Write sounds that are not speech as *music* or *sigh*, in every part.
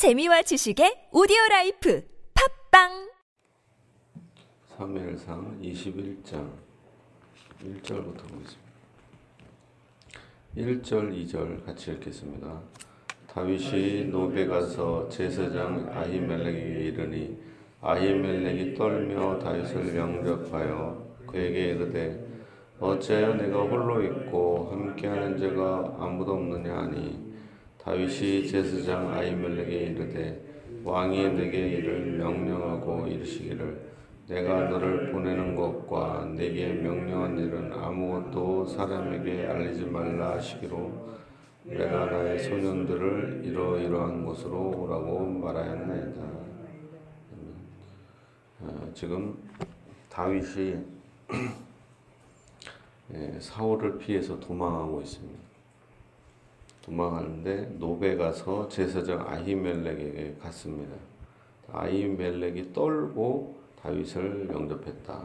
재미와 지식의 오디오 라이프 팟빵 사무엘상 21장 1절부터 보겠습니다. 1절, 2절 같이 읽겠습니다. 다윗이 놉에 가서 제사장 아히멜렉에게 이르니 아히멜렉이 떨며 다윗을 영접하여 그에게 이르되 어찌하여 네가 홀로 있고 함께하는 자가 아무도 없느냐 하니 다윗이 제사장 아히멜렉에게 이르되 왕이 내게 이를 명령하고 이르시기를 내가 너를 보내는 것과 내게 명령한 일은 아무것도 사람에게 알리지 말라 하시기로 내가 나의 소년들을 이러이러한 곳으로 오라고 말하였나이다. 어, 지금 다윗이 *clears throat* 예, 사울을 피해서 도망하고 있습니다. 도망하는데 노베 가서 제사장 아히멜렉에게 갔습니다. 아히멜렉이 떨고 다윗을 영접했다.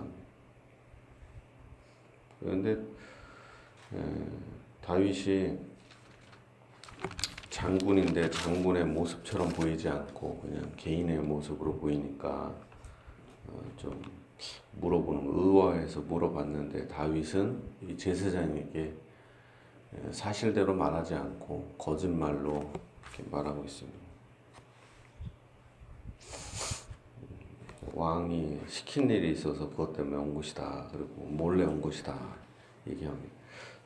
그런데 에, 다윗이 장군인데 장군의 모습처럼 보이지 않고 그냥 개인의 모습으로 보이니까 어, 좀 물어보는 의아해서 물어봤는데 다윗은 이 제사장에게 사실대로 말하지 않고 거짓말로 말하고 있습니다. 왕이 시킨 일이 있어서 그것 때문에 온 것이다. 그리고 몰래 온 것이다. 얘기합니다.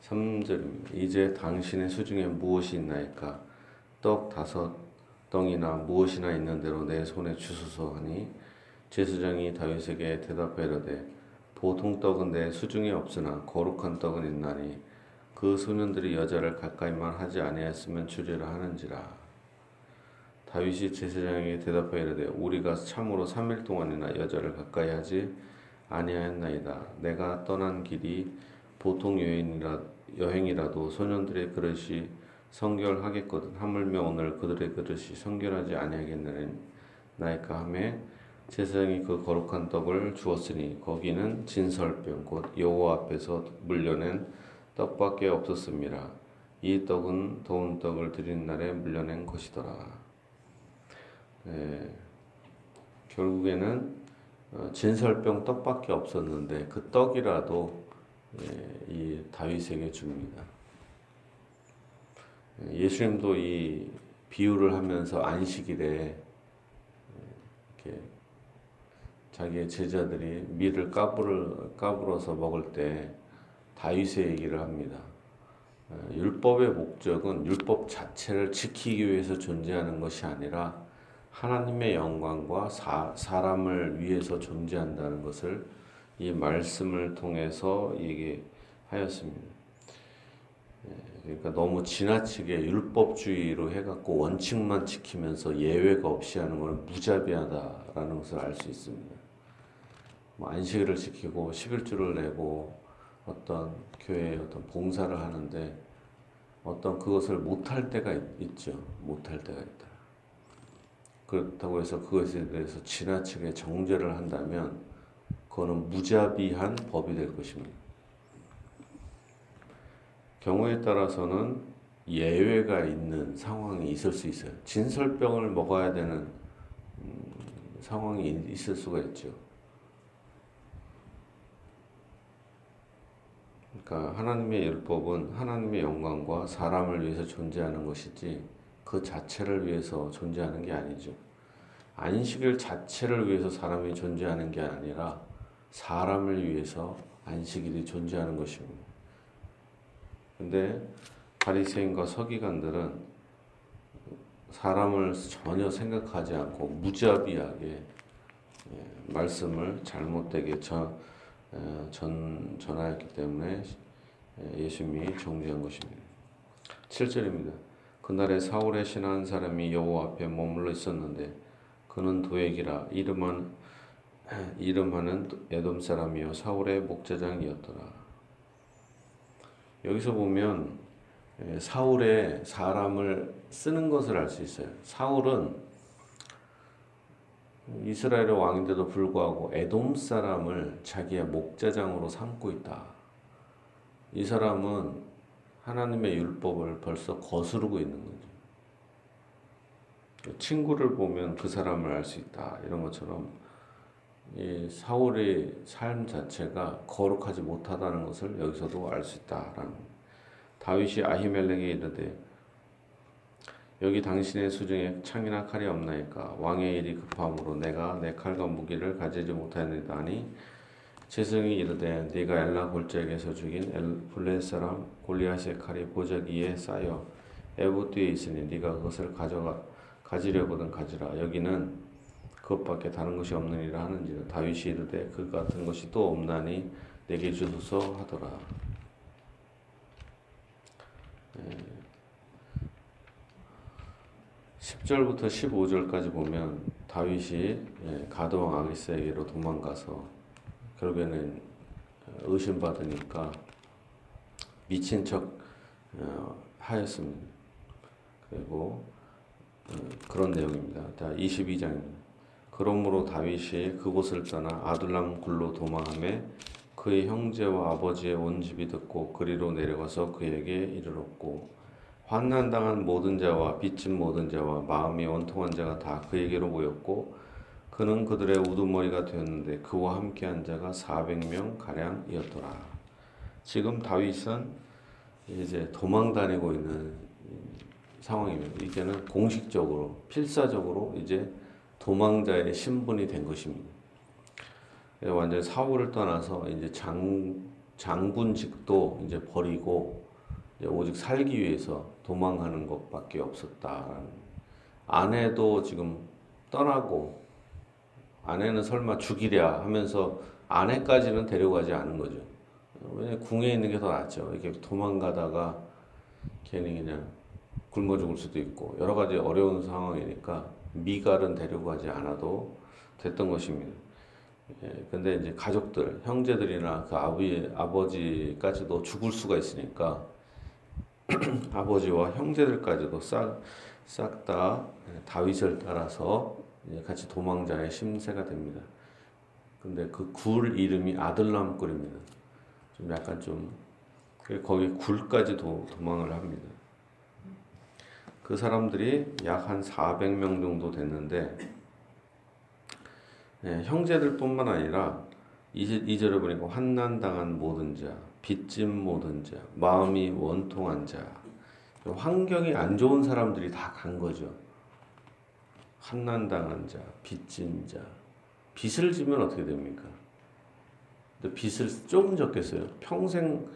3절입니다. 이제 당신의 수중에 무엇이 있나이까? 떡 다섯 덩이나 무엇이나 있는 대로 내 손에 주소서 하니 제사장이 다윗에게 대답하여 이르되 보통 떡은 내 수중에 없으나 거룩한 떡은 있나니 그 소년들이 여자를 가까이만 하지 아니하였으면 주리라 하는지라. 다윗이 제사장에게 대답하여 이르되 우리가 참으로 3일 동안이나 여자를 가까이 하지 아니하였나이다. 내가 떠난 길이 보통 여행이라, 여행이라도 소년들의 그릇이 성결하겠거든. 하물며 오늘 그들의 그릇이 성결하지 아니하겠나이까 하매 제사장이 그 거룩한 떡을 주었으니 거기는 진설병 곧 여호와 앞에서 물려낸 떡밖에 없었습니다. 이 떡은 더운 떡을 드린 날에 물려낸 것이더라. 네, 결국에는 어, 진설병 떡밖에 없었는데 그 떡이라도 예, 이 다윗에게 줍니다. 예, 예수님도 이 비유를 하면서 안식일에 이렇게 자기의 제자들이 밀을 까불을 까불어서 먹을 때 다윗의 얘기를 합니다. 어, 율법의 목적은 율법 자체를 지키기 위해서 존재하는 것이 아니라 하나님의 영광과 사, 사람을 위해서 존재한다는 것을 이 말씀을 통해서 얘기하였습니다. 예, 그러니까 너무 지나치게 율법주의로 해갖고 원칙만 지키면서 예외가 없이 하는 것은 무자비하다라는 것을 알 수 있습니다. 뭐 안식일을 지키고 11주를 내고 어떤 교회에 어떤 봉사를 하는데 어떤 그것을 못할 때가 있, 죠 못할 때가 있다. 그렇다고 해서 그것에 대해서 지나치게 정죄를 한다면 그거는 무자비한 법이 될 것입니다. 경우에 따라서는 예외가 있는 상황이 있을 수 있어요. 진설병을 먹어야 되는 음, 상황이 있을 수가 있죠. 그러니까 하나님의 율법은 하나님의 영광과 사람을 위해서 존재하는 것이지 그 자체를 위해서 존재하는 게 아니죠. 안식일 자체를 위해서 사람이 존재하는 게 아니라 사람을 위해서 안식일이 존재하는 것입니다. 근데 바리새인과 서기관들은 사람을 전혀 생각하지 않고 무자비하게 예, 말씀을 잘못되게 전, 전, 전하였기 때문에 예수님이 정죄한 것입니다. 7절입니다. 그날에 사울의 신한 사람이 여호와 앞에 머물러 있었는데 그는 도액이라 이름은 *clears throat* 이름하는 에돔 사람이요 사울의 목자장이었더라. 여기서 보면 사울의 사람을 쓰는 것을 알 수 있어요. 사울은 이스라엘의 왕인데도 불구하고 에돔 사람을 자기의 목자장으로 삼고 있다. 이 사람은 하나님의 율법을 벌써 거스르고 있는 거죠. 친구를 보면 그 사람을 알 수 있다 이런 것처럼 이 사울의 삶 자체가 거룩하지 못하다는 것을 여기서도 알 수 있다라는 다윗이 아히멜렉에 이르되 여기 당신의 수중에 창이나 칼이 없나이까 왕의 일이 급함으로 내가 내 칼과 무기를 가지지 못하였나이다 하니 제성이 이르되 네가 엘라 골짜기에서 죽인 엘 블레 사람 골리앗의 칼이 보적 위에 쌓여 에봇 뒤에 있으니 네가 그것을 가져가 가지려거든 가지라 여기는 그것밖에 다른 것이 없느니라 하는지라 다윗이 이르되 그 같은 것이 또 없나니 내게 주소서 하더라. 예. 10절부터 15절까지 보면 다윗이 예, 가드왕 아기스에게로 도망가서 결국에는 의심받으니까 미친 척 어, 하였습니다. 그리고 어, 그런 내용입니다. 자, 22장입니다. 그러므로 다윗이 그곳을 떠나 아둘람 굴로 도망함에 그의 형제와 아버지의 온 집이 듣고 그리로 내려가서 그에게 이르렀고 환난당한 모든 자와 빚진 모든 자와 마음이 원통한 자가 다 그에게로 모였고 그는 그들의 우두머리가 되었는데 그와 함께한 자가 400명 가량이었더라. 지금 다윗은 이제 도망 다니고 있는 상황입니다. 이제는 공식적으로 필사적으로 이제 도망자의 신분이 된 것입니다. 완전 사울을 떠나서 이제 장 장군직도 이제 버리고 오직 살기 위해서 도망하는 것밖에 없었다라는. 아내도 지금 떠나고 아내는 설마 죽이랴 하면서 아내까지는 데려가지 않은 거죠. 왜냐 궁에 있는 게 더 낫죠. 이렇게 도망가다가 괜히 그냥 굶어 죽을 수도 있고 여러 가지 어려운 상황이니까 미갈은 데려가지 않아도 됐던 것입니다. 예, 근데 이제 가족들, 형제들이나 그 아버지, 아버지까지도 죽을 수가 있으니까 *clears throat* 아버지와 형제들까지도 싹, 싹다 다윗을 따라서 같이 도망자의 심세가 됩니다. 근데 그 굴 이름이 아들람 굴입니다. 좀 약간 좀 거기 굴까지 도, 도망을 합니다. 그 사람들이 약 한 400명 정도 됐는데 네, 형제들뿐만 아니라 이절에 보니까 환난당한 모든 자, 빚진 모든 자, 마음이 원통한 자, 환경이 안 좋은 사람들이 다 간 거죠. 환난당한 자, 빚진 자, 빚을 지면 어떻게 됩니까? 근데 빚을 조금 적겠어요. 평생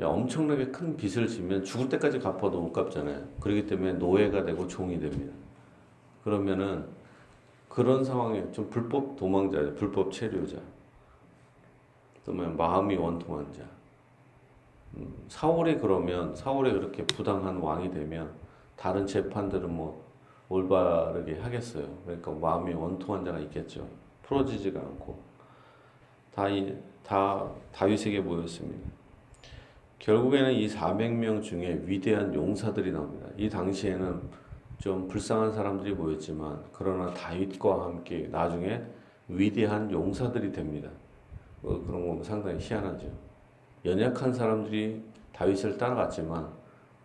엄청나게 큰 빚을 지면 죽을 때까지 갚아도 못 갚잖아요. 그렇기 때문에 노예가 되고 종이 됩니다. 그러면은 그런 상황에 좀 불법 도망자, 불법 체류자, 또 마음이 원통한 자. 음, 사월이 그러면 사월에 그렇게 부당한 왕이 되면 다른 재판들은 뭐 올바르게 하겠어요. 그러니까 마음이 원통한 자가 있겠죠. 풀어지지가 않고 다, 다 다윗에게 모였습니다. 결국에는 이 400명 중에 위대한 용사들이 나옵니다. 이 당시에는 좀 불쌍한 사람들이 모였지만 그러나 다윗과 함께 나중에 위대한 용사들이 됩니다. 뭐 그런 거 상당히 희한하죠. 연약한 사람들이 다윗을 따라갔지만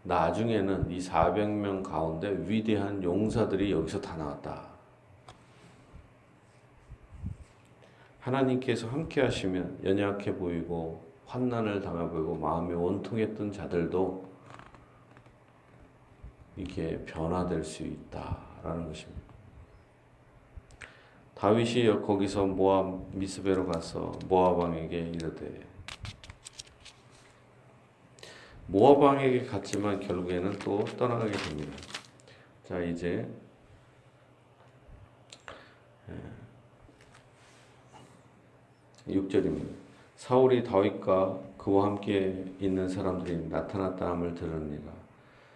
나중에는 이 400명 가운데 위대한 용사들이 여기서 다 나왔다. 하나님께서 함께 하시면 연약해 보이고 환난을 당해 보이고 마음이 원통했던 자들도 이게 변화될 수 있다라는 것입니다. 다윗이 거기서 모압 미스베로 가서 모압 왕에게 이르되 모압 왕에게 갔지만 결국에는 또 떠나가게 됩니다. 자 이제 6절입니다. 예. 사울이 다윗과 그와 함께 있는 사람들이 나타났다 함을 들으니라.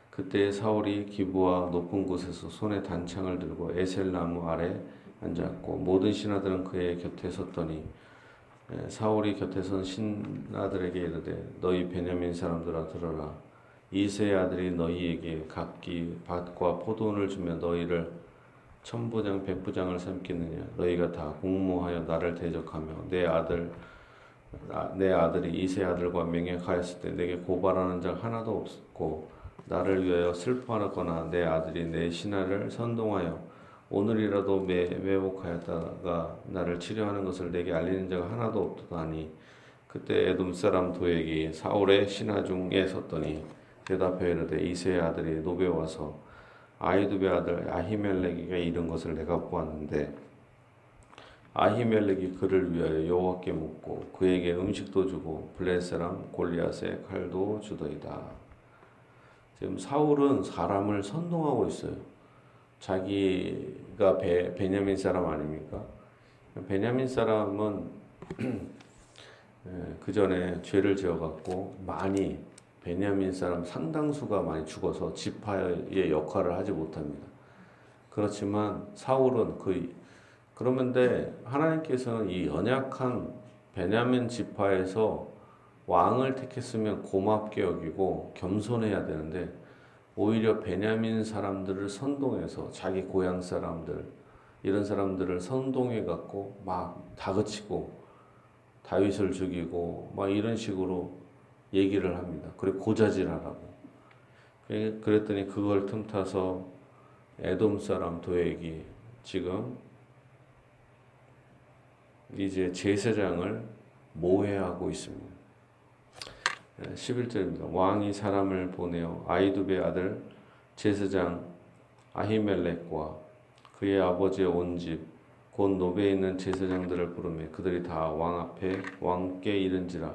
그때 사울이 기부와 높은 곳에서 손에 단창을 들고 에셀 나무 아래 앉았고 모든 신하들은 그의 곁에 섰더니 사울이 곁에 선 신하들에게 이르되 너희 베냐민 사람들아 들어라. 이세의 아들이 너희에게 각기 밭과 포도원을 주며 너희를 천부장 백부장을 삼겠느냐? 너희가 다 공모하여 나를 대적하며 내 아들 내 아들이 이세 아들과 맹약하였을 때 내게 고발하는 자 하나도 없었고 나를 위하여 슬퍼하거나 내 아들이 내 신하를 선동하여 오늘이라도 매, 매복하였다가 나를 치료하는 것을 내게 알리는 자가 하나도 없더니 그때 에돔 사람 도액이 사울의 신하 중에 섰더니 대답해 이르되 이세의 아들이 노베 와서 아이두베 아들 아히멜렉에게 이른 것을 내가 보았는데 아히멜렉이 그를 위하여 여호와께 묻고 그에게 음식도 주고 블레 사람 골리앗의 칼도 주더이다. 지금 사울은 사람을 선동하고 있어요. 자기가 베, 베냐민 사람 아닙니까? 베냐민 사람은 *clears throat* 그 전에 죄를 지어갖고 많이 베냐민 사람 상당수가 많이 죽어서 지파의 역할을 하지 못합니다. 그렇지만 사울은 그 그러면데 하나님께서는 이 연약한 베냐민 지파에서 왕을 택했으면 고맙게 여기고 겸손해야 되는데 오히려 베냐민 사람들을 선동해서 자기 고향 사람들 이런 사람들을 선동해 갖고 막 다그치고 다윗을 죽이고 막 이런 식으로 얘기를 합니다. 그래 고자질하라고. 그랬더니 그걸 틈타서 에돔 사람 도액이 지금 이제 제사장을 모해하고 있습니다. 11절입니다. 왕이 사람을 보내어 아이두베 아들 제사장 아히멜렉과 그의 아버지의 온 집, 곧 노베에 있는 제사장들을 부르매 그들이 다 왕 앞에 왕께 이른지라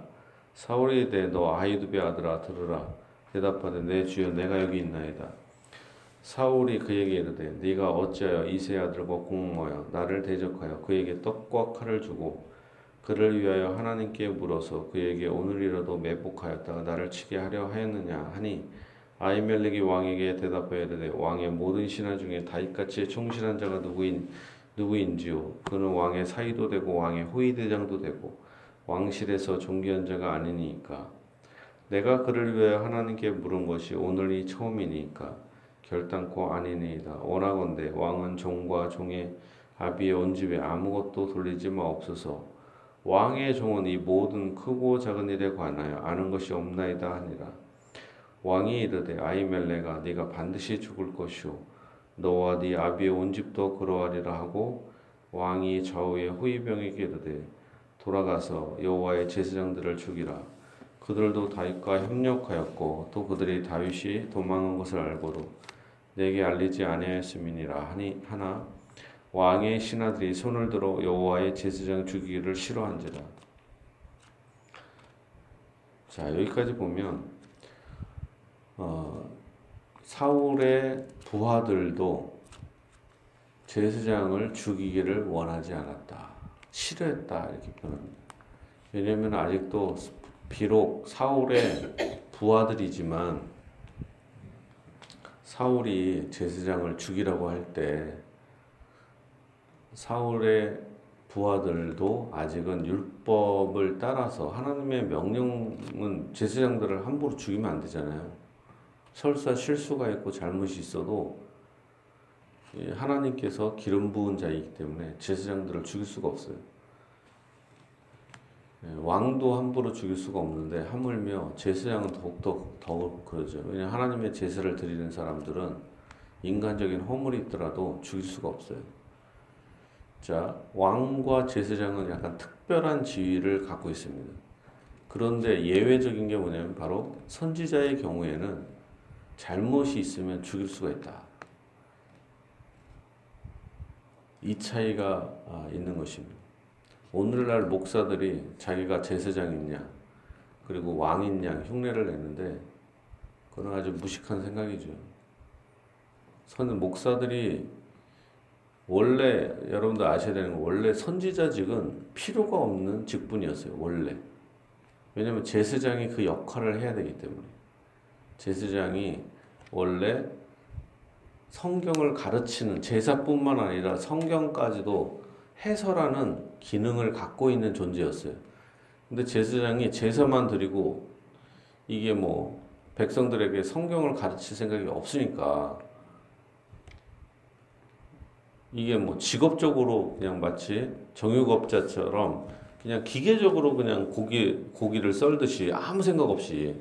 사울에 대해 너 아히두베 아들아 들으라 대답하되 내 주여 내가 여기 있나이다. 사울이 그에게 이르되 네가 어찌하여 이세 아들과 공모하여 나를 대적하여 그에게 떡과 칼을 주고 그를 위하여 하나님께 물어서 그에게 오늘이라도 매복하였다가 나를 치게 하려 하였느냐 하니 아이멜렉이 왕에게 대답하여 이르되 왕의 모든 신하 중에 다윗같이 충실한 자가 누구인 누구인지요? 그는 왕의 사이도 되고 왕의 호위 대장도 되고 왕실에서 존귀한 자가 아니니까. 내가 그를 위하여 하나님께 물은 것이 오늘이 처음이니까. 결단코 아니니이다. 원하건대 왕은 종과 종의 아비의 온 집에 아무것도 돌리지 마옵소서 왕의 종은 이 모든 크고 작은 일에 관하여 아는 것이 없나이다 하니라. 왕이 이르되 아이멜레가 네가 반드시 죽을 것이오 너와 네 아비의 온 집도 그러하리라 하고 왕이 좌우의 호위병에게 이르되 돌아가서 여호와의 제사장들을 죽이라 그들도 다윗과 협력하였고 또 그들이 다윗이 도망한 것을 알고도 내게 알리지 아니하였음이니라 하니 하나 왕의 신하들이 손을 들어 여호와의 제사장 죽이기를 싫어한지라. 자 여기까지 보면 어, 사울의 부하들도 제사장을 죽이기를 원하지 않았다. 싫어했다 이렇게 표현합니다. 왜냐하면 아직도 비록 사울의 부하들이지만 사울이 제사장을 죽이라고 할 때 사울의 부하들도 아직은 율법을 따라서 하나님의 명령은 제사장들을 함부로 죽이면 안 되잖아요. 설사 실수가 있고 잘못이 있어도 하나님께서 기름 부은 자이기 때문에 제사장들을 죽일 수가 없어요. 예, 왕도 함부로 죽일 수가 없는데 하물며 제사장은 더욱더 더욱 그러죠. 왜냐 하나님의 제사를 드리는 사람들은 인간적인 허물이 있더라도 죽일 수가 없어요. 자, 왕과 제사장은 약간 특별한 지위를 갖고 있습니다. 그런데 예외적인 게 뭐냐면 바로 선지자의 경우에는 잘못이 있으면 죽일 수가 있다. 이 차이가 아, 있는 것입니다. 오늘날 목사들이 자기가 제사장이냐, 그리고 왕이냐 흉내를 내는데, 그건 아주 무식한 생각이죠. 선 목사들이 원래 여러분들 아셔야 되는 건 원래 선지자직은 필요가 없는 직분이었어요. 원래. 왜냐하면 제사장이 그 역할을 해야 되기 때문에. 제사장이 원래 성경을 가르치는 제사뿐만 아니라 성경까지도 해설하는 기능을 갖고 있는 존재였어요. 근데 제사장이 제사만 드리고 이게 뭐 백성들에게 성경을 가르칠 생각이 없으니까 이게 뭐 직업적으로 그냥 마치 정육업자처럼 그냥 기계적으로 그냥 고기 고기를 썰듯이 아무 생각 없이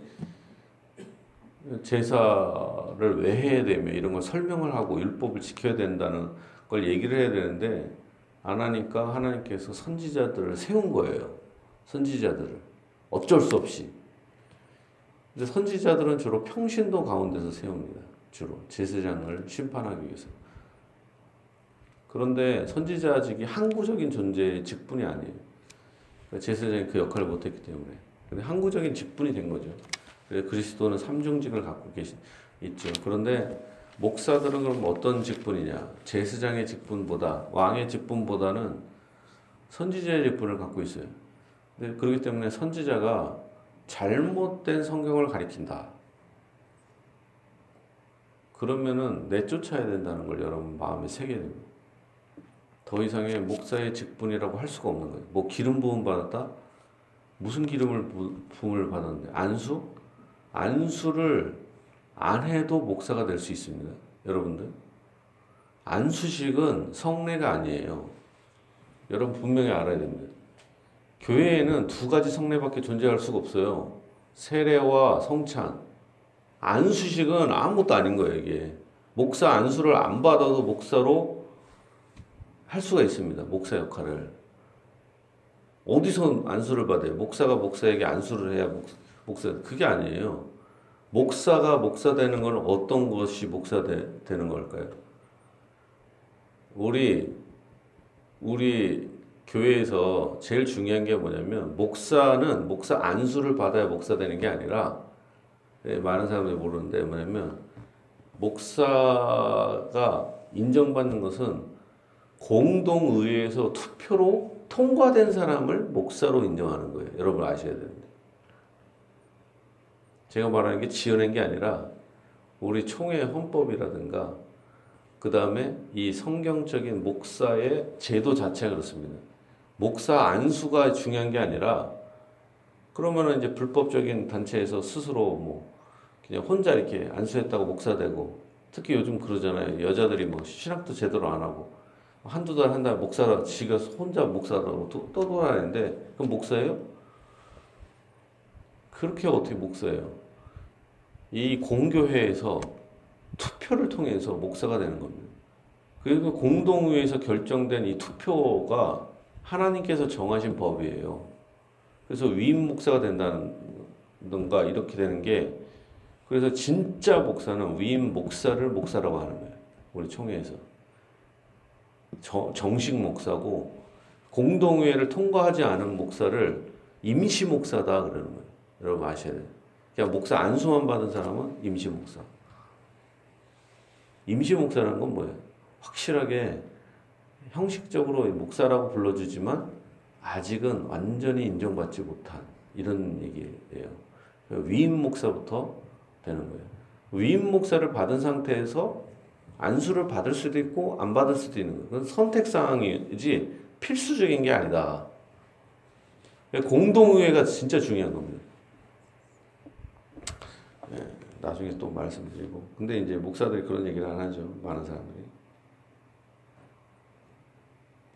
제사를 왜 해야 되며 이런 걸 설명을 하고 율법을 지켜야 된다는 걸 얘기를 해야 되는데 안 하니까 하나님께서 선지자들을 세운 거예요. 선지자들을 어쩔 수 없이. 근데 선지자들은 주로 평신도 가운데서 세웁니다. 주로 제사장을 심판하기 위해서. 그런데 선지자직이 항구적인 존재의 직분이 아니에요. 그러니까 제사장이 그 역할을 못했기 때문에. 근데 항구적인 직분이 된 거죠. 그래서 그리스도는 삼중직을 갖고 계신 있죠. 그런데 목사들은 그럼 어떤 직분이냐? 제사장의 직분보다 왕의 직분보다는 선지자의 직분을 갖고 있어요. 근데 그렇기 때문에 선지자가 잘못된 성경을 가리킨다. 그러면은 내쫓아야 된다는 걸 여러분 마음에 새게 됩니다. 더 이상의 목사의 직분이라고 할 수가 없는 거예요. 뭐 기름 부음 받았다? 무슨 기름을 부음을 받았는데 안수? 안수를 안 해도 목사가 될 수 있습니다. 여러분들. 안수식은 성례가 아니에요. 여러분 분명히 알아야 됩니다. 교회에는 두 가지 성례밖에 존재할 수가 없어요. 세례와 성찬. 안수식은 아무것도 아닌 거예요, 이게. 목사 안수를 안 받아도 목사로 할 수가 있습니다. 목사 역할을. 어디서 안수를 받아요? 목사가 목사에게 안수를 해야 목사, 그게 아니에요. 목사가 목사 되는 건 어떤 것이 목사 되, 는 걸까요? 우리 우리 교회에서 제일 중요한 게 뭐냐면 목사는 목사 안수를 받아야 목사 되는 게 아니라 예, 많은 사람들이 모르는데 뭐냐면 목사가 인정받는 것은 공동의회에서 투표로 통과된 사람을 목사로 인정하는 거예요. 여러분 아셔야 됩니다. 제가 말하는 게 지어낸 게 아니라 우리 총회 헌법이라든가 그 다음에 이 성경적인 목사의 제도 자체가 그렇습니다. 목사 안수가 중요한 게 아니라 그러면은 이제 불법적인 단체에서 스스로 뭐 그냥 혼자 이렇게 안수했다고 목사 되고 특히 요즘 그러잖아요. 여자들이 뭐 신학도 제대로 안 하고 한두 달 한 달 목사라 지가 혼자 목사라고 떠돌아다니는데 그럼 목사예요? 그렇게 어떻게 목사예요? 이 공교회에서 투표를 통해서 목사가 되는 겁니다. 그리고 공동회에서 결정된 이 투표가 하나님께서 정하신 법이에요. 그래서 위임 목사가 된다는가 이렇게 되는 게 그래서 진짜 목사는 위임 목사를 목사라고 하는 거예요. 우리 총회에서 정식 목사고 공동회를 통과하지 않은 목사를 임시 목사다 그러는 거예요. 여러분 아셔야 돼요. 그냥 목사 안수만 받은 사람은 임시 목사. 임시 목사라는 건 뭐예요? 확실하게 형식적으로 목사라고 불러주지만 아직은 완전히 인정받지 못한 이런 얘기예요. 위임 목사부터 되는 거예요. 위임 목사를 받은 상태에서 안수를 받을 수도 있고 안 받을 수도 있는. 그건 선택 사항이지 필수적인 게 아니다. 공동의회가 진짜 중요한 겁니다. 네, 나중에 또 말씀드리고. 근데 이제 목사들이 그런 얘기를 안 하죠. 많은 사람들이.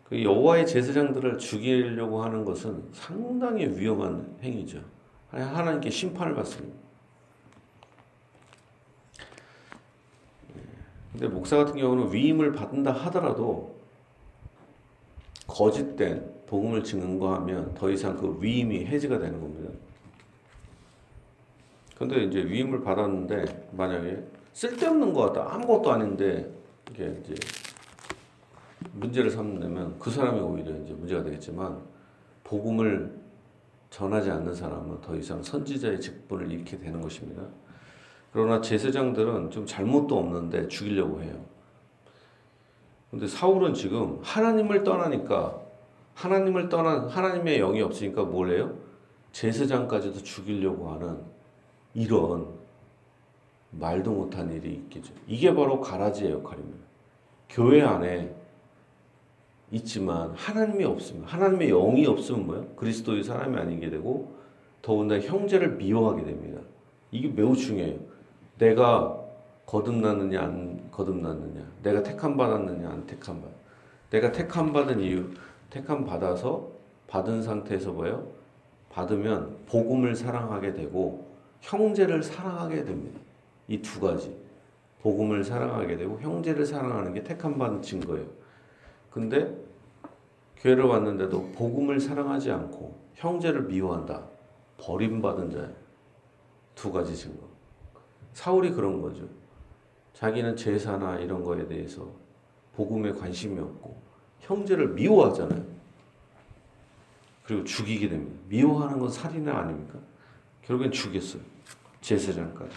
그 여호와의 제사장들을 죽이려고 하는 것은 상당히 위험한 행위죠. 하나님께 심판을 받습니다. 근데 목사 같은 경우는 위임을 받는다 하더라도 거짓된 복음을 증거하면 더 이상 그 위임이 해지가 되는 겁니다. 근데 이제 위임을 받았는데 만약에 쓸데없는 것 같다 아무것도 아닌데 이게 이제 문제를 삼으면 그 사람이 오히려 이제 문제가 되겠지만 복음을 전하지 않는 사람은 더 이상 선지자의 직분을 잃게 되는 것입니다. 그러나 제사장들은 좀 잘못도 없는데 죽이려고 해요. 근데 사울은 지금 하나님을 떠나니까 하나님을 떠난 하나님의 영이 없으니까 뭘 해요? 제사장까지도 죽이려고 하는 이런 말도 못한 일이 있겠죠. 이게 바로 가라지의 역할입니다. 교회 안에 있지만 하나님이 없으면 하나님의 영이 없으면 뭐요? 그리스도의 사람이 아니게 되고 더군다나 형제를 미워하게 됩니다. 이게 매우 중요해요. 내가 거듭났느냐 안 거듭났느냐 내가 택함 받았느냐 안 택함 받 내가 택함 받은 이유 택함 받아서 받은 상태에서 뭐요? 받으면 복음을 사랑하게 되고 형제를 사랑하게 됩니다. 이 두 가지 복음을 사랑하게 되고 형제를 사랑하는 게 택함 받은 증거예요. 근데 교회를 왔는데도 복음을 사랑하지 않고 형제를 미워한다. 버림받은 자예요. 두 가지 증거. 사울이 그런 거죠. 자기는 제사나 이런 거에 대해서 복음에 관심이 없고 형제를 미워하잖아요. 그리고 죽이게 됩니다. 미워하는 건 살인은 아닙니까? 결국엔 죽였어요. 제사장까지.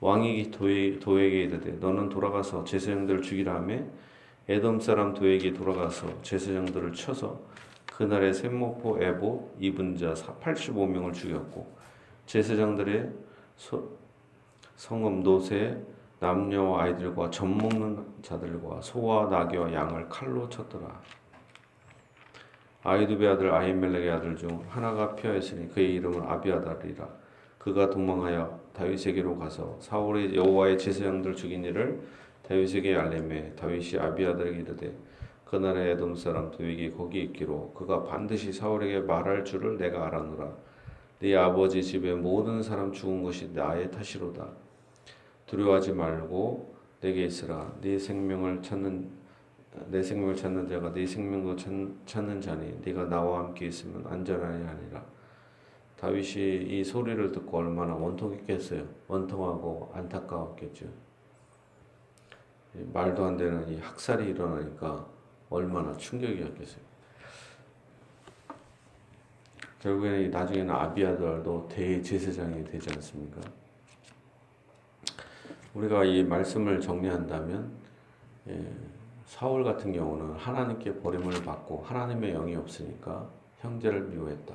왕이 도에, 도에게 이르되 너는 돌아가서 제사장들을 죽이라 하며 에돔 사람 도에게 돌아가서 제사장들을 쳐서 그날에 샘모포 에보 입은 자 85명을 죽였고 제사장들의 소, 성읍 노새 남녀와 아이들과 젖 먹는 자들과 소와 나귀와 양을 칼로 쳤더라. 아이두베 아들 아히멜렉의 아들 중 하나가 피하였으니 그의 이름은 아비아달이라. 그가 도망하여 다윗에게로 가서 사울의 여호와의 제사장들 죽인 일을 다윗에게 알림해 다윗이 아비아달에게 이르되 그날에 에돔 사람 도에게 거기 있기로 그가 반드시 사울에게 말할 줄을 내가 알아노라. 네 아버지 집에 모든 사람 죽은 것이 나의 탓이로다. 두려워하지 말고 내게 있으라. 네 생명을 찾는 내 생명을 찾는 자가 네 생명도 찾, 찾는 자니 네가 나와 함께 있으면 안전하니 아니라. 다윗이 이 소리를 듣고 얼마나 원통했겠어요. 원통하고 안타까웠겠죠. 말도 안 되는 이 학살이 일어나니까 얼마나 충격이었겠어요. 결국에는 나중에는 아비아들도 대제사장이 되지 않습니까? 우리가 이 말씀을 정리한다면 예, 사울 같은 경우는 하나님께 버림을 받고 하나님의 영이 없으니까 형제를 미워했다.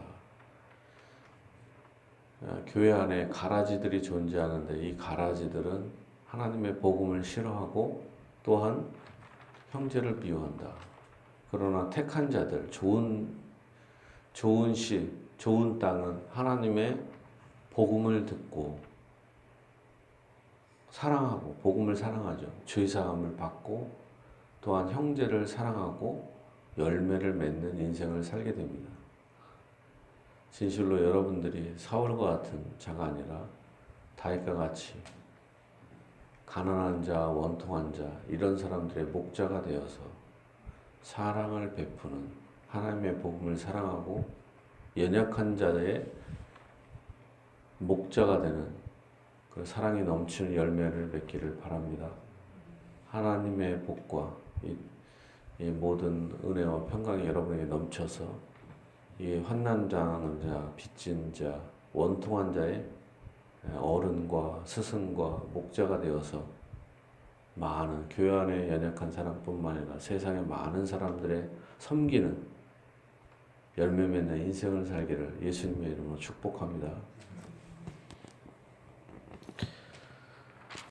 아, 교회 안에 가라지들이 존재하는데 이 가라지들은 하나님의 복음을 싫어하고 또한 형제를 미워한다. 그러나 택한 자들, 좋은 좋은 씨, 좋은 땅은 하나님의 복음을 듣고 사랑하고 복음을 사랑하죠. 죄 사함을 받고 또한 형제를 사랑하고 열매를 맺는 인생을 살게 됩니다. 진실로 여러분들이 사울과 같은 자가 아니라 다윗과 같이 가난한 자, 원통한 자 이런 사람들의 목자가 되어서 사랑을 베푸는 하나님의 복음을 사랑하고 연약한 자의 목자가 되는 그 사랑이 넘치는 열매를 맺기를 바랍니다. 하나님의 복과 이, 이 모든 은혜와 평강이 여러분에게 넘쳐서 이 환난 당하는 자, 빚진 자, 원통한 자의 어른과 스승과 목자가 되어서 많은 교회 안에 연약한 사람뿐만 아니라 세상의 많은 사람들의 섬기는 열매 맺는 인생을 살기를 예수님의 이름으로 축복합니다.